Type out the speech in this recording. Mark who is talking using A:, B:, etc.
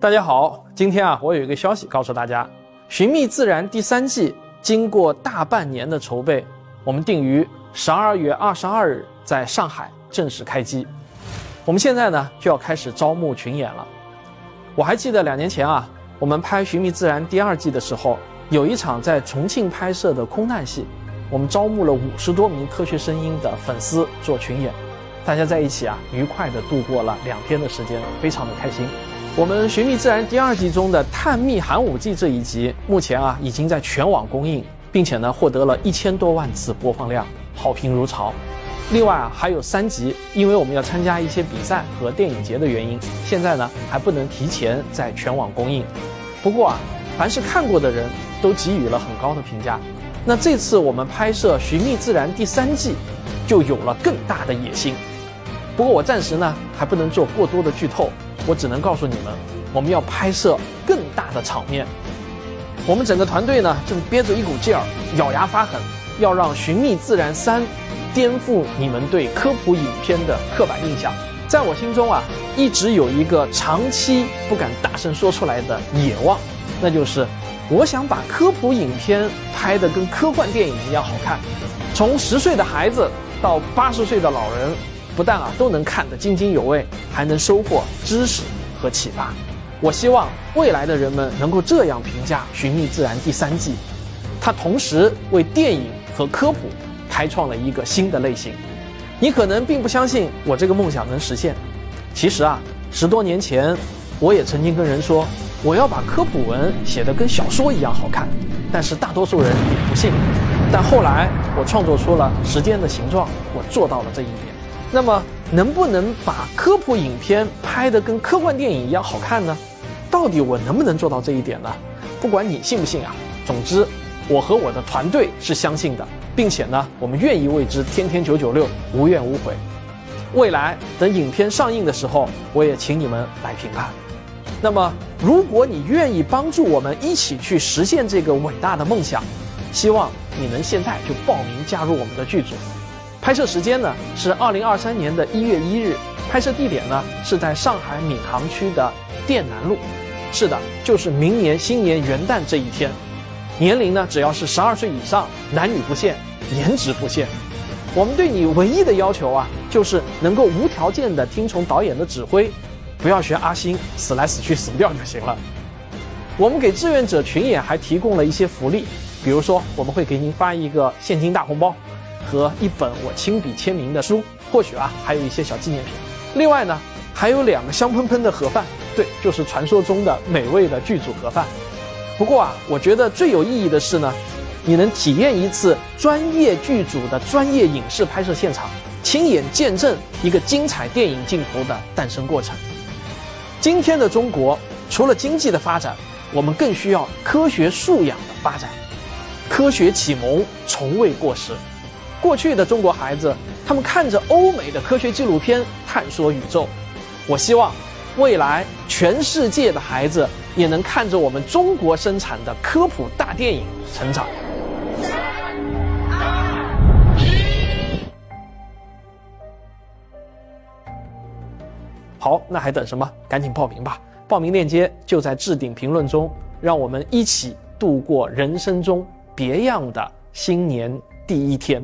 A: 大家好，今天啊，我有一个消息告诉大家，《寻觅自然》第三季经过大半年的筹备，我们定于十二月二十二日在上海正式开机。我们现在呢就要开始招募群演了。我还记得两年前啊，我们拍《寻觅自然》第二季的时候，有一场在重庆拍摄的空难戏，我们招募了五十多名科学声音的粉丝做群演，大家在一起啊，愉快地度过了两天的时间，非常的开心。我们《寻觅自然》第二季中的探秘寒武纪这一集，目前啊已经在全网公映，并且呢获得了一千多万次播放量，好评如潮。另外啊还有三集，因为我们要参加一些比赛和电影节的原因，现在呢还不能提前在全网公映。不过啊，凡是看过的人都给予了很高的评价。那这次我们拍摄《寻觅自然》第三季，就有了更大的野心。不过我暂时呢还不能做过多的剧透。我只能告诉你们，我们要拍摄更大的场面。我们整个团队呢，正憋着一股劲儿，咬牙发狠，要让《寻觅自然三》颠覆你们对科普影片的刻板印象。在我心中啊，一直有一个长期不敢大声说出来的野望，那就是我想把科普影片拍得跟科幻电影一样好看，从十岁的孩子到八十岁的老人。不但啊都能看得津津有味，还能收获知识和启发。我希望未来的人们能够这样评价《寻觅自然》第三季，它同时为电影和科普开创了一个新的类型。你可能并不相信我这个梦想能实现，其实啊，十多年前我也曾经跟人说我要把科普文写得跟小说一样好看，但是大多数人也不信。但后来我创作出了《时间的形状》，我做到了这一点。那么，能不能把科普影片拍得跟科幻电影一样好看呢？到底我能不能做到这一点呢？不管你信不信啊，总之，我和我的团队是相信的，并且呢，我们愿意为之天天九九六，无怨无悔。未来等影片上映的时候，我也请你们来评判。那么，如果你愿意帮助我们一起去实现这个伟大的梦想，希望你能现在就报名加入我们的剧组。拍摄时间呢是二零二三年的一月一日，拍摄地点呢是在上海闵行区的店南路。是的，就是明年新年元旦这一天。年龄呢只要是十二岁以上，男女不限，颜值不限。我们对你唯一的要求啊，就是能够无条件的听从导演的指挥，不要学阿星死来死去死不掉就行了。我们给志愿者群演还提供了一些福利，比如说我们会给您发一个现金大红包。和一本我亲笔签名的书，或许啊还有一些小纪念品。另外呢，还有两个香喷喷的盒饭，对，就是传说中的美味的剧组盒饭。不过啊，我觉得最有意义的是呢，你能体验一次专业剧组的专业影视拍摄现场，亲眼见证一个精彩电影镜头的诞生过程。今天的中国，除了经济的发展，我们更需要科学素养的发展。科学启蒙从未过时。过去的中国孩子，他们看着欧美的科学纪录片探索宇宙。我希望未来全世界的孩子也能看着我们中国生产的科普大电影成长。好，那还等什么？赶紧报名吧！报名链接就在置顶评论中。让我们一起度过人生中别样的新年第一天。